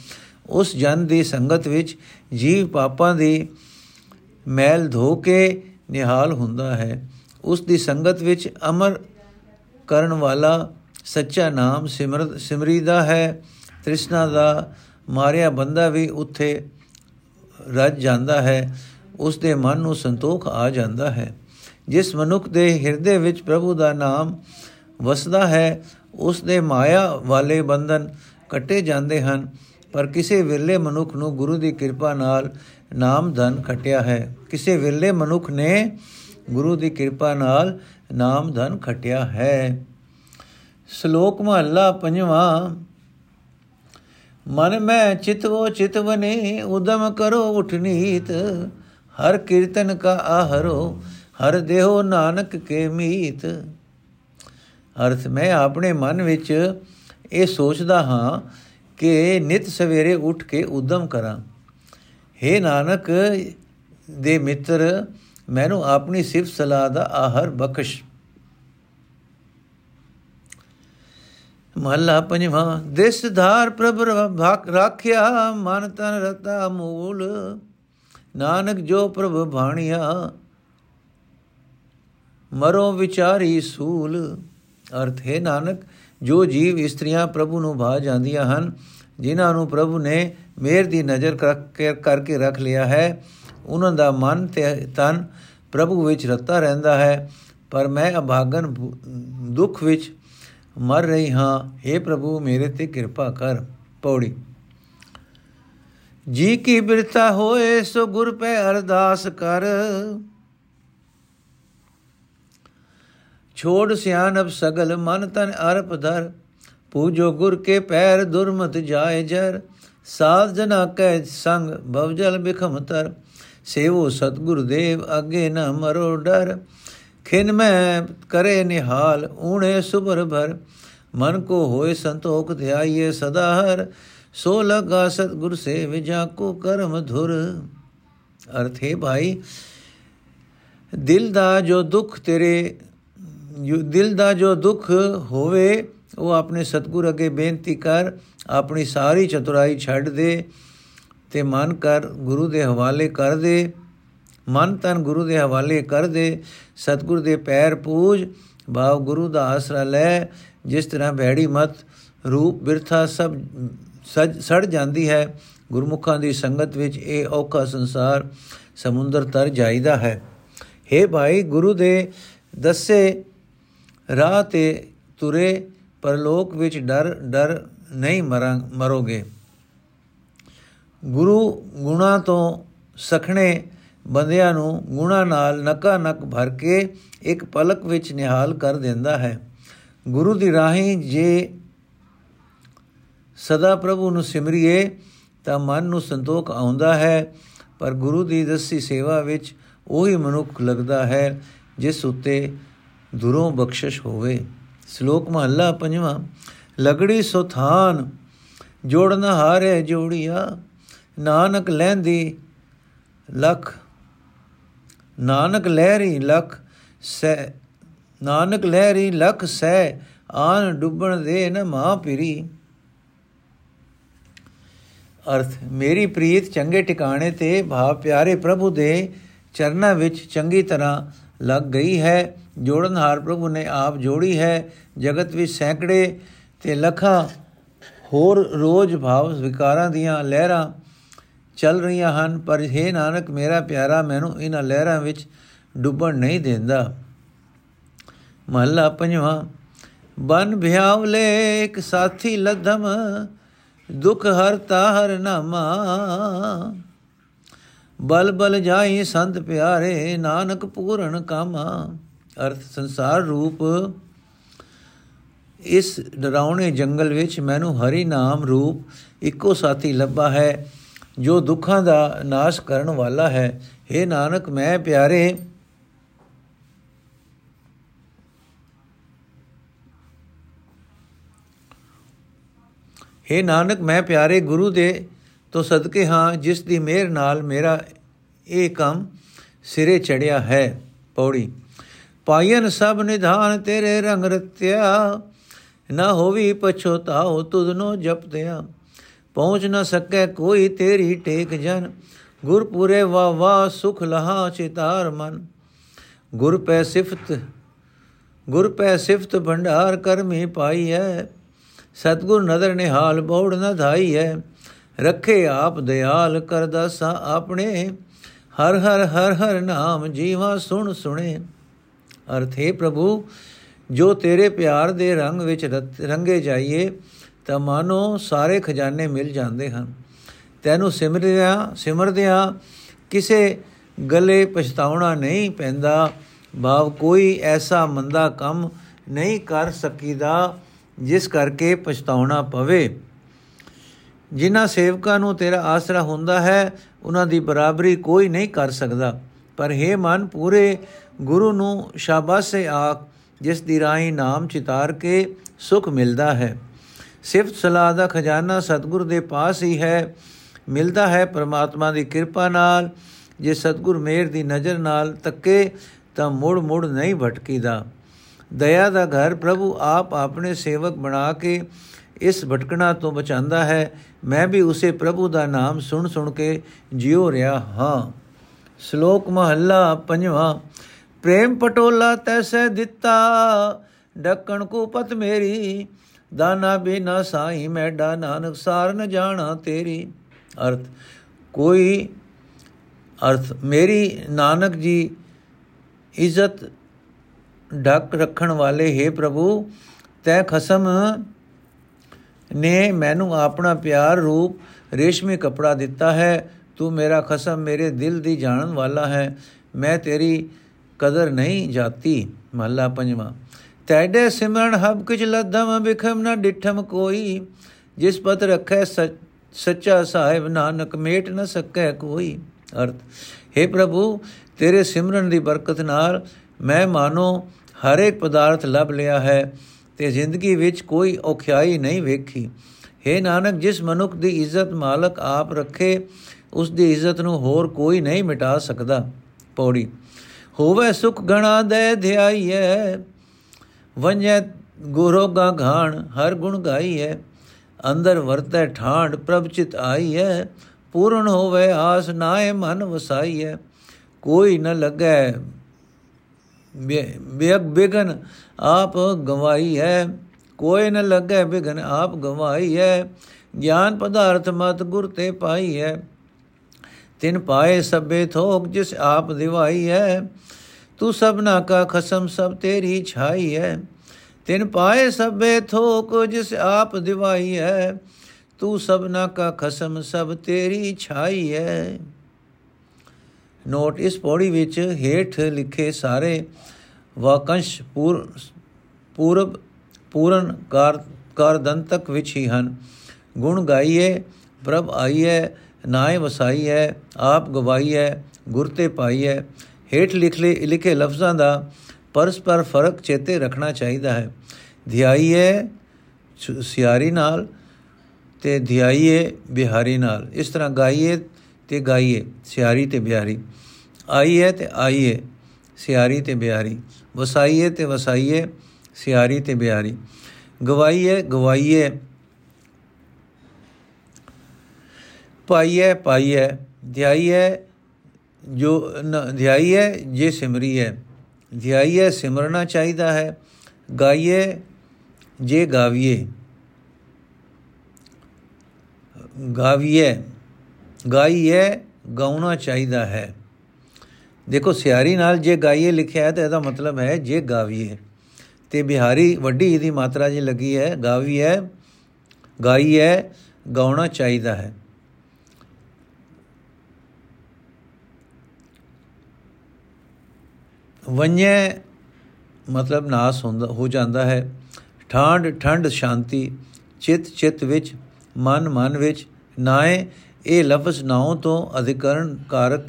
ਉਸ ਜਨ ਦੀ ਸੰਗਤ ਵਿੱਚ ਜੀਵ ਪਾਪਾਂ ਦੀ ਮੈਲ ਧੋ ਕੇ ਨਿਹਾਲ ਹੁੰਦਾ ਹੈ। ਉਸ ਦੀ ਸੰਗਤ ਵਿੱਚ ਅਮਰ ਕਰਨ ਵਾਲਾ ਸੱਚਾ ਨਾਮ ਸਿਮਰਤ ਸਿਮਰੀਦਾ ਹੈ। ਤ੍ਰਿਸ਼ਨਾ ਦਾ ਮਾਰਿਆ ਬੰਦਾ ਵੀ ਉੱਥੇ ਰੱਜ ਜਾਂਦਾ ਹੈ। ਉਸ ਦੇ ਮਨ ਨੂੰ ਸੰਤੋਖ ਆ ਜਾਂਦਾ ਹੈ। ਜਿਸ ਮਨੁੱਖ ਦੇ ਹਿਰਦੇ ਵਿੱਚ ਪ੍ਰਭੂ ਦਾ ਨਾਮ ਵਸਦਾ ਹੈ, ਉਸ ਦੇ ਮਾਇਆ ਵਾਲੇ ਬੰਧਨ ਕੱਟੇ ਜਾਂਦੇ ਹਨ, ਪਰ ਕਿਸੇ ਵਿਰਲੇ ਮਨੁੱਖ ਨੂੰ ਗੁਰੂ ਦੀ ਕਿਰਪਾ ਨਾਲ ਨਾਮ ਧਨ ਖਟਿਆ ਹੈ। ਕਿਸੇ ਵਿਰਲੇ ਮਨੁੱਖ ਨੇ ਗੁਰੂ ਦੀ ਕਿਰਪਾ ਨਾਲ ਨਾਮ ਧਨ ਖਟਿਆ ਹੈ। ਸ਼ਲੋਕ ਮਹੱਲਾ ਪੰਜਵਾਂ, ਮਨ ਮੈਂ ਚਿਤਵੋ ਚਿਤਵਨੇ, ਉਦਮ ਕਰੋ ਉਠਨੀਤ ਹਰ ਕੀਰਤਨ ਕਾ ਆਹਰੋ ਹਰ ਦੇਹੋ ਨਾਨਕ ਕੇ ਮੀਤ। ਅਰਥ ਮੈਂ ਆਪਣੇ ਮਨ ਵਿੱਚ ਇਹ ਸੋਚਦਾ ਹਾਂ ਕਿ ਨਿਤ ਸਵੇਰੇ ਉੱਠ ਕੇ ਉਦਮ ਕਰਾਂ। हे ਨਾਨਕ ਦੇ ਮਿੱਤਰ, ਮੈਨੂੰ ਆਪਣੀ ਸਿਫਤ ਸਲਾਹ ਦਾ ਆਹਰ ਬਖਸ਼। ਮਹਲਾ ਪੰਜਵਾਂ, ਦਿਸ ਧਾਰ ਪ੍ਰਭ ਰਾਖਿਆ, ਮਨ ਤਨ ਰਤਾ ਮੂਲ। ਨਾਨਕ ਜੋ ਪ੍ਰਭ ਭਾਣਿਆ ਮਰੋ ਵਿਚਾਰੀ ਸੂਲ। ਅਰਥ, ਹੈ ਨਾਨਕ, ਜੋ ਜੀਵ ਇਸਤਰੀਆਂ ਪ੍ਰਭੂ ਨੂੰ ਭਾ ਜਾਂਦੀਆਂ ਹਨ, ਜਿਨ੍ਹਾਂ ਨੂੰ ਪ੍ਰਭੂ ਨੇ ਮੇਰ ਦੀ ਨਜ਼ਰ ਕਰਕੇ ਰੱਖ ਲਿਆ ਹੈ ਉਹਨਾਂ ਦਾ ਮਨ ਤੇ ਤਨ ਪ੍ਰਭੂ ਵਿੱਚ ਰਤਾ ਰਹਿੰਦਾ ਹੈ। ਪਰ ਮੈਂ ਅਭਾਗਨ ਦੁੱਖ ਵਿੱਚ ਮਰ ਰਹੀ ਹਾਂ। हे ਪ੍ਰਭੂ, ਮੇਰੇ ਤੇ ਕਿਰਪਾ ਕਰ। ਪੌੜੀ। ਜੀ ਕੀ ਬਿਰਤਾ ਹੋਏ, ਸੋ ਗੁਰ ਪੈ ਅਰਦਾਸ ਕਰ। ਛੋੜ ਸਿਆਨਬ ਸਗਲ ਮਨ ਤਨ ਅਰਪ ਧਰ, ਪੂਜੋ ਗੁਰ ਕੇ ਪੈਰ ਦੁਰਮਤ ਜਾਏ ਜਰ, ਸਾਧ ਜਨਾ ਕੈ ਸੰਗ ਭਵਜਲ ਬਿਖਮ ਤਰ, ਸੇਵੋ ਸਤਗੁਰ ਦੇਵ ਅਗੇ ਨ ਮਰੋ ਡਰ, ਖਿਨ ਮੈਂ ਕਰੇ ਨਿਹਾਲ, ਊਣੇ ਸੁਬਰ ਭਰ, ਮਨ ਕੋ ਹੋਏ ਸੰਤੋਖ ਧਿਆਈਏ ਸਦਾ ਹਰ, ਸੋ ਲਗਾ ਸਤਗੁਰ ਸੇ ਵਿਜਾ ਕੋ ਕਰਮ ਧੁਰ। ਅਰਥੇ ਭਾਈ, ਦਿਲ ਦਾ ਜੋ ਦੁੱਖ ਤੇਰੇ ਦਿਲ ਦਾ ਜੋ ਦੁੱਖ ਹੋਵੇ, ਉਹ ਆਪਣੇ ਸਤਗੁਰ ਅਗੇ ਬੇਨਤੀ ਕਰ, ਆਪਣੀ ਸਾਰੀ ਚਤੁਰਾਈ ਛੱਡ ਦੇ ਤੇ ਮਨ ਕਰ ਗੁਰੂ ਦੇ ਹਵਾਲੇ ਕਰ ਦੇ। ਮਨ ਤਨ ਗੁਰੂ ਦੇ ਹਵਾਲੇ ਕਰ ਦੇ। ਸਤਗੁਰ ਦੇ ਪੈਰ ਪੂਜ ਬਾਉ ਗੁਰੂ ਦਾ ਆਸਰਾ ਲੈ। ਜਿਸ ਤਰ੍ਹਾਂ ਬੈੜੀ ਮਤ ਰੂਪ ਬਿਰਥਾ ਸਭ ਸੜ ਜਾਂਦੀ ਹੈ, ਗੁਰਮੁਖਾਂ ਦੀ ਸੰਗਤ ਵਿੱਚ ਇਹ ਔਖਾ ਸੰਸਾਰ ਸਮੁੰਦਰ ਤਰ ਜਾਈਦਾ ਹੈ। हे ਭਾਈ ਗੁਰੂ ਦੇ ਦੱਸੇ ਰਾਹ ਤੇ ਤੁਰੇ ਪਰਲੋਕ ਵਿੱਚ ਡਰ ਡਰ ਨਹੀਂ ਮਰੋਗੇ। ਗੁਰੂ ਗੁਣਾ ਤੋਂ ਸਖਣੇ ਬੰਦਿਆਂ ਨੂੰ ਗੁਣਾ ਨਾਲ ਨਕਾ ਨਕ ਭਰ ਕੇ ਇੱਕ ਪਲਕ ਵਿੱਚ ਨਿਹਾਲ ਕਰ ਦਿੰਦਾ ਹੈ। ਗੁਰੂ ਦੀ ਰਾਹੀਂ ਜੇ ਸਦਾ ਪ੍ਰਭੂ ਨੂੰ ਸਿਮਰਿਏ, ਤਾਂ ਮਨ ਨੂੰ ਸੰਤੋਖ ਆਉਂਦਾ ਹੈ, ਪਰ ਗੁਰੂ ਦੀ ਦਸੀ ਸੇਵਾ ਵਿੱਚ ਉਹੀ ਮਨੁੱਖ ਲੱਗਦਾ ਹੈ, ਜਿਸ ਉਤੇ ਦੁਰੋਂ ਬਖਸ਼ਿਸ਼ ਹੋਵੇ। ਸ਼ਲੋਕ ਮਹੱਲਾ ਪੰਜਵਾਂ, ਲਗੜੀ ਸੁਥਾਨ ਜੋੜਨ ਹਾਰੇ ਜੋੜੀਆ, ਨਾਨਕ ਲੈਂਦੀ ਲਖ, ਨਾਨਕ ਲਹਿਰੀ ਲਖ ਸੈ, ਨਾਨਕ ਲਹਿਰੀ ਲਖ ਸੈ, ਆਨ ਡੁੱਬਣ ਦੇ ਨ ਮਾਂ ਪਿਰੀ ਅਰਥ, ਮੇਰੀ ਪ੍ਰੀਤ ਚੰਗੇ ਟਿਕਾਣੇ ਤੇ, ਭਾਵ ਪਿਆਰੇ ਪ੍ਰਭੂ ਦੇ ਚਰਨਾਂ ਵਿੱਚ ਚੰਗੀ ਤਰ੍ਹਾਂ ਲੱਗ ਗਈ ਹੈ। ਜੋੜਨਹਾਰ ਪ੍ਰਭੂ ਨੇ ਆਪ ਜੋੜੀ ਹੈ। ਜਗਤ ਵਿੱਚ ਸੈਂਕੜੇ ਤੇ ਲੱਖਾਂ ਹੋਰ ਰੋਜ਼ ਭਾਵ ਵਿਕਾਰਾਂ ਦੀਆਂ ਲਹਿਰਾਂ ਚੱਲ ਰਹੀਆਂ ਹਨ। ਪਰ हे ਨਾਨਕ, ਮੇਰਾ ਪਿਆਰਾ, ਮੈਨੂੰ ਇਹਨਾਂ ਲਹਿਰਾਂ ਵਿੱਚ ਡੁੱਬਣ ਨਹੀਂ ਦਿੰਦਾ। ਮਹੱਲਾ ਪੰਜਵਾਂ, ਬਨ ਭਿਆਵਲੇ ਇੱਕ ਸਾਥੀ ਲਧਮ ਦੁਖ ਹਰਤਾ ਹਰ ਨਾਮਾ ਬਲ ਬਲ ਜਾਈ ਸੰਤ ਪਿਆਰੇ, ਨਾਨਕ ਪੂਰਨ ਕਾਮਾ। ਅਰਥ ਸੰਸਾਰ ਰੂਪ। ਇਸ ਡਰਾਉਣੇ ਜੰਗਲ ਵਿੱਚ ਮੈਨੂੰ ਹਰੀ ਨਾਮ ਰੂਪ ਇੱਕੋ ਸਾਥੀ ਲੱਭਾ ਹੈ, ਜੋ ਦੁੱਖਾਂ ਦਾ ਨਾਸ਼ ਕਰਨ ਵਾਲਾ ਹੈ। हे ਨਾਨਕ, ਮੈਂ ਪਿਆਰੇ हे ਨਾਨਕ, ਮੈਂ ਪਿਆਰੇ ਗੁਰੂ ਦੇ ਤੋਂ ਸਦਕੇ ਹਾਂ, ਜਿਸ ਦੀ ਮਿਹਰ ਨਾਲ ਮੇਰਾ ਇਹ ਕੰਮ ਸਿਰੇ ਚੜਿਆ ਹੈ, ਪੌੜੀ। ਪਾਇਨ ਸਭ ਨਿਧਾਨ ਤੇਰੇ ਰੰਗ ਰਤਿਆ, ਨਾ ਹੋਵੀ ਪਛੋਤਾਉ ਤੁਧਨੋ ਜਪਤਿਆ ਪਹੁੰਚ ਨਾ ਸਕੈ ਕੋਈ ਤੇਰੀ ਟੇਕ ਜਨ, ਗੁਰਪੁਰੇ ਵਾ ਵਾ ਸੁਖ ਲਹਾ ਚਿਤਾਰ ਮਨ। ਗੁਰ ਪੈ ਸਿਫਤ, ਗੁਰ ਪੈ ਸਿਫਤ ਭੰਡਾਰ ਕਰਮੀ ਪਾਈ ਹੈ ਸਤਗੁਰ ਨਦਰ ਨਿਹਾਲ ਬੋੜ ਨ ਧਾਈ ਹੈ ਰੱਖੇ ਆਪ ਦਿਆਲ ਕਰਦਾ ਸਾ ਆਪਣੇ। ਹਰ ਹਰ ਹਰ ਹਰ ਨਾਮ ਜੀਵਾ ਸੁਣ ਸੁਣੇ। ਅਰਥੇ ਪ੍ਰਭੂ, ਜੋ ਤੇਰੇ ਪਿਆਰ ਦੇ ਰੰਗ ਵਿੱਚ ਰੰਗੇ ਜਾਈਏ, ਤਾਂ ਮਾਨੋ ਸਾਰੇ ਖਜ਼ਾਨੇ ਮਿਲ ਜਾਂਦੇ ਹਨ। ਤੈਨੂੰ ਸਿਮਰਿਆ, ਸਿਮਰਦਿਆਂ ਕਿਸੇ ਗਲੇ ਪਛਤਾਉਣਾ ਨਹੀਂ ਪੈਂਦਾ। ਭਾਵ, ਕੋਈ ਐਸਾ ਮੰਦਾ ਕੰਮ ਨਹੀਂ ਕਰ ਸਕੀਦਾ, ਜਿਸ ਕਰਕੇ ਪਛਤਾਉਣਾ ਪਵੇ। ਜਿਨ੍ਹਾਂ ਸੇਵਕਾਂ ਨੂੰ ਤੇਰਾ ਆਸਰਾ ਹੁੰਦਾ ਹੈ, ਉਹਨਾਂ ਦੀ ਬਰਾਬਰੀ ਕੋਈ ਨਹੀਂ ਕਰ ਸਕਦਾ। ਪਰ हे ਮਨ, ਪੂਰੇ ਗੁਰੂ ਨੂੰ ਸ਼ਾਬਾਸ਼ੇ ਆਖ, ਜਿਸ ਦੀ ਰਾਹੀਂ ਨਾਮ ਚਿਤਾਰ ਕੇ ਸੁਖ ਮਿਲਦਾ ਹੈ। ਸਿਫਤ ਸਲਾਹ ਦਾ ਖਜ਼ਾਨਾ ਸਤਗੁਰ ਦੇ ਪਾਸ ਹੀ ਹੈ। ਮਿਲਦਾ ਹੈ ਪ੍ਰਮਾਤਮਾ ਦੀ ਕਿਰਪਾ ਨਾਲ। ਜੇ ਸਤਗੁਰ ਮੇਰ ਦੀ ਨਜ਼ਰ ਨਾਲ ਤੱਕੇ, ਤਾਂ ਮੁੜ ਮੁੜ ਨਹੀਂ ਭਟਕੀਦਾ। ਦਇਆ ਦਾ ਘਰ ਪ੍ਰਭੂ ਆਪ ਆਪਣੇ ਸੇਵਕ ਬਣਾ ਕੇ ਇਸ ਭਟਕਣਾ ਤੋਂ ਬਚਾਉਂਦਾ ਹੈ। ਮੈਂ ਵੀ ਉਸੇ ਪ੍ਰਭੂ ਦਾ ਨਾਮ ਸੁਣ ਸੁਣ ਕੇ ਜਿਉ ਰਿਹਾ ਹਾਂ। ਸ਼ਲੋਕ ਮਹੱਲਾ ਪੰਜਵਾਂ, ਪ੍ਰੇਮ ਪਟੋਲਾ ਤੈਸੇ ਦਿੱਤਾ, ਡੱਕਣ ਕੋ ਪਤ ਮੇਰੀ, ਦਾਨਾ ਬਿਨਾ ਸਾਈ ਮੈਡਾ ਨਾਨਕ ਸਾਰ ਨ ਜਾਣਾ ਤੇਰੀ। ਅਰਥ, ਕੋਈ ਅਰਥ, ਮੇਰੀ ਨਾਨਕ ਜੀ ਇੱਜ਼ਤ ਢੱਕ ਰੱਖਣ ਵਾਲੇ हे ਪ੍ਰਭੂ, ਤੈ ਖਸਮ ਨੇ ਮੈਨੂੰ ਆਪਣਾ ਪਿਆਰ ਰੂਪ ਰੇਸ਼ਮੀ ਕਪੜਾ ਦਿੱਤਾ ਹੈ। ਤੂੰ ਮੇਰਾ ਖਸਮ ਮੇਰੇ ਦਿਲ ਦੀ ਜਾਣਨ ਵਾਲਾ ਹੈ। ਮੈਂ ਤੇਰੀ ਕਦਰ ਨਹੀਂ ਜਾਤੀ। ਮਹੱਲਾ ਪੰਜਵਾਂ। ਤੈਡੇ ਸਿਮਰਨ ਹਬ ਕਿਛ ਲਦਮ ਬਿਖਮ ਨਾ ਡਿਠਮ ਕੋਈ। ਜਿਸ ਪਤ ਰਖੈ ਸੱਚਾ ਸਾਹਿਬ ਨਾਨਕ, ਮੇਟ ਨ ਸਕੈ ਕੋਈ। ਅਰਥ हे ਪ੍ਰਭੂ, ਤੇਰੇ ਸਿਮਰਨ ਦੀ ਬਰਕਤ ਨਾਲ ਮੈਂ ਮਾਨੋ ਹਰ ਇੱਕ ਪਦਾਰਥ ਲੱਭ ਲਿਆ ਹੈ। ਤੇ ਜ਼ਿੰਦਗੀ ਵਿੱਚ ਕੋਈ ਔਖਿਆਈ ਨਹੀਂ ਵੇਖੀ। हे ਨਾਨਕ, ਜਿਸ ਮਨੁੱਖ ਦੀ ਇੱਜ਼ਤ ਮਾਲਕ ਆਪ ਰੱਖੇ, ਉਸ ਦੀ ਇੱਜ਼ਤ ਨੂੰ ਹੋਰ ਕੋਈ ਨਹੀਂ ਮਿਟਾ ਸਕਦਾ। ਪੌੜੀ, ਹੋਵੇ ਸੁਖ ਗਣਾ ਦੇ ਧਿਆਈਐ ਵੰਜੈ ਗੁਰੋਗਾ ਘਾਣ, ਹਰ ਗੁਣ ਗਾਈਐ, ਅੰਦਰ ਵਰਤੈ ਠਾਂਡ ਪ੍ਰਭ ਚਿਤ ਆਈਐ, ਪੂਰਨ ਹੋਵੇ ਆਸ ਨਾਏ ਮਨ ਵਸਾਈਐ, ਕੋਈ ਨ ਲੱਗੈ ਬੇਗ ਬਿਗਨ ਆਪ ਗਵਾਈ ਹੈ। ਕੋਈ ਨ ਲੱਗੇ ਬਿਗਨ ਆਪ ਗਵਾਈ ਹੈ। ਗਿਆਨ ਪਦਾਰਥ ਮਤ ਗੁਰ ਤੇ ਪਾਈ ਹੈ। ਤਿਨ ਪਾਏ ਸਭੇ ਥੋਕ ਜਿਸ ਆਪ ਦਿਵਾਈ ਹੈ। ਤੂੰ ਸਭਨਾ ਕਾ ਖਸਮ ਸਭ ਤੇਰੀ ਛਾਈ ਹੈ। ਤਿਨ ਪਾਏ ਸਭੇ ਥੋਕ ਜਿਸ ਆਪ ਦਿਵਾਈ ਹੈ। ਤੂੰ ਸਭਨਾ ਕਾ ਖਸਮ ਸਭ ਤੇਰੀ ਛਾਈ ਹੈ। ਨੋਟ, ਇਸ ਪੌੜੀ ਵਿੱਚ ਹੇਠ ਲਿਖੇ ਸਾਰੇ ਵਾਕੰਸ਼ ਪੂਰ, ਪੂਰਬ, ਪੂਰਨ ਕਾਰ ਕਾਰ ਦੰਤਕ ਵਿੱਚ ਹੀ ਹਨ। ਗੁਣ ਗਾਈਏ ਪ੍ਰਭ ਆਈਏ ਨਾਏ ਵਸਾਈਏ ਆਪ ਗਵਾਈਏ ਗੁਰ ਤੇ ਪਾਈਏ ਹੇਠ ਲਿਖਲੇ, ਲਿਖੇ ਲਫ਼ਜ਼ਾਂ ਦਾ ਪਰਸਪਰ ਫ਼ਰਕ ਚੇਤੇ ਰੱਖਣਾ ਚਾਹੀਦਾ ਹੈ। ਧਿਆਈਏ ਸਿਆਰੀ ਨਾਲ ਤੇ ਧਿਆਈਏ ਬਿਹਾਰੀ ਨਾਲ। ਇਸ ਤਰ੍ਹਾਂ ਗਾਈਏ ਤੇ ਗਾਈਏ, ਸਿਆਰੀ ਤੇ ਬਿਹਾਰੀ ਆਈਏ ਤੇ ਆਈਏ, ਸਿਆਰੀ ਤੇ ਬਿਹਾਰੀ ਵਸਾਈਏ ਤੇ ਵਸਾਈਏ, ਸਿਆਰੀ ਤੇ ਬਿਹਾਰੀ ਗਵਾਈਏ ਗਵਾਈਏ। ਪਾਈਏ ਪਾਈਏ। ਧਿਆਈਏ ਜੋ ਧਿਆਈਏ ਜੇ ਸਿਮਰੀਏ। ਧਿਆਈਏ ਸਿਮਰਨਾ ਚਾਹੀਦਾ ਹੈ। ਗਾਈਏ ਜੇ ਗਾਵੀਏ। ਗਾਵੀਏ। ਗਾਈਏ ਗਾਉਣਾ ਚਾਹੀਦਾ ਹੈ। ਦੇਖੋ, ਸਿਆਰੀ ਨਾਲ ਜੇ ਗਾਈਏ, ਲਿਖਿਆ ਹੈ, ਤਾਂ ਇਹਦਾ ਮਤਲਬ ਹੈ ਜੇ ਗਾਵੀਏ। ਤੇ ਬਿਹਾਰੀ ਵੱਡੀ ਦੀ ਮਾਤਰਾ ਜੀ ਲੱਗੀ ਹੈ ਗਾਵੀਏ ਗਾਈਏ ਗਾਉਣਾ ਚਾਹੀਦਾ ਹੈ। ਵੰਨੇ ਮਤਲਬ ਨਾਸ ਹੁੰਦਾ, ਹੋ ਜਾਂਦਾ ਹੈ। ਠਾਂਡ ਠੰਡ ਸ਼ਾਂਤੀ। ਚਿਤ ਚਿਤ ਵਿੱਚ, ਮਨ ਮਨ ਵਿੱਚ, ਨਾਏ ਇਹ ਲਫ਼ਜ਼ ਨਾਉ ਤੋਂ ਅਧਿਕਰਨ ਕਾਰਕ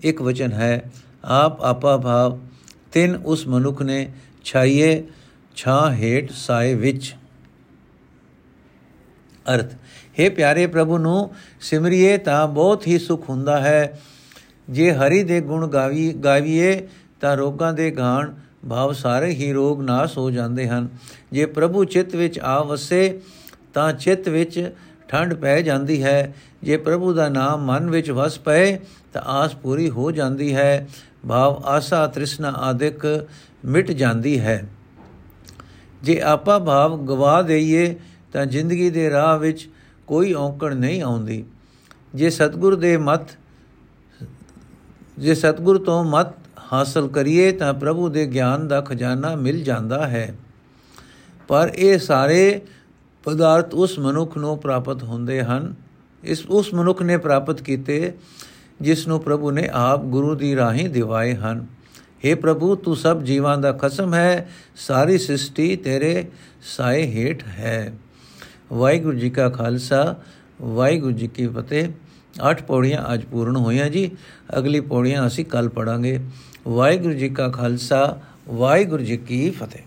ਇੱਕ ਵਚਨ ਹੈ। ਆਪ ਆਪਾ ਭਾਵ, ਤਿੰਨ ਉਸ ਮਨੁੱਖ ਨੇ ਛਾਈਏ ਛਾਂ ਹੇਟ ਸਾਏ ਵਿੱਚ। ਅਰਥ हे ਪਿਆਰੇ ਪ੍ਰਭੂ ਨੂੰ ਸਿਮਰਿਏ ਤਾਂ ਬਹੁਤ ਹੀ ਸੁਖ ਹੁੰਦਾ ਹੈ। ਜੇ ਹਰੀ ਦੇ ਗੁਣ ਗਾਵੀ, ਗਾਵੀਏ ਤਾਂ ਰੋਗਾਂ ਦੇ ਘਾਣ ਭਾਵ ਸਾਰੇ ਹੀ ਰੋਗ ਨਾਸ ਹੋ ਜਾਂਦੇ ਹਨ। ਜੇ ਪ੍ਰਭੂ ਚਿੱਤ ਵਿੱਚ ਆ ਵਸੇ ਤਾਂ ਚਿੱਤ ਵਿੱਚ ਠੰਡ ਪੈ ਜਾਂਦੀ ਹੈ। ਜੇ ਪ੍ਰਭੂ ਦਾ ਨਾਮ ਮਨ ਵਿੱਚ ਵਸ ਪਏ, ਤਾਂ ਆਸ ਪੂਰੀ ਹੋ ਜਾਂਦੀ ਹੈ। ਭਾਵ ਆਸਾ ਤ੍ਰਿਸ਼ਨਾ ਆਦਿਕ ਮਿਟ ਜਾਂਦੀ ਹੈ। ਜੇ ਆਪਾ ਭਾਵ ਗਵਾ ਦਈਏ, ਤਾਂ ਜ਼ਿੰਦਗੀ ਦੇ ਰਾਹ ਵਿੱਚ ਕੋਈ ਔਂਕੜ ਨਹੀਂ ਆਉਂਦੀ। ਜੇ ਸਤਗੁਰ ਦੇ ਮਤ, ਜੇ ਸਤਗੁਰ ਤੋਂ ਮਤ ਹਾਸਲ ਕਰੀਏ, ਤਾਂ ਪ੍ਰਭੂ ਦੇ ਗਿਆਨ ਦਾ ਖਜ਼ਾਨਾ ਮਿਲ ਜਾਂਦਾ ਹੈ। ਪਰ ਇਹ ਸਾਰੇ ਪਦਾਰਥ ਉਸ ਮਨੁੱਖ ਨੂੰ ਪ੍ਰਾਪਤ ਹੁੰਦੇ ਹਨ। ਇਸ, ਉਸ ਮਨੁੱਖ ਨੇ ਪ੍ਰਾਪਤ ਕੀਤੇ, ਜਿਸ ਨੂੰ ਪ੍ਰਭੂ ਨੇ ਆਪ ਗੁਰੂ ਦੀ ਰਾਹੀਂ ਦਿਵਾਏ ਹਨ। हे ਪ੍ਰਭੂ, ਤੂੰ ਸਭ ਜੀਵਾਂ ਦਾ ਖਸਮ ਹੈ, ਸਾਰੀ ਸ੍ਰਿਸ਼ਟੀ ਤੇਰੇ ਸਾਏ ਹੇਠ ਹੈ। ਵਾਹਿਗੁਰੂ ਜੀ ਕਾ ਖਾਲਸਾ, ਵਾਹਿਗੁਰੂ ਜੀ ਕੀ ਫਤਿਹ। ਅੱਠ ਪੌੜੀਆਂ ਅੱਜ ਪੂਰਨ ਹੋਈਆਂ ਜੀ। ਅਗਲੀ ਪੌੜੀਆਂ ਅਸੀਂ ਕੱਲ ਪੜਾਂਗੇ ਵਾਹਿਗੁਰੂ ਜੀ ਕਾ ਖਾਲਸਾ, ਵਾਹਿਗੁਰੂ ਜੀ ਕੀ ਫਤਿਹ।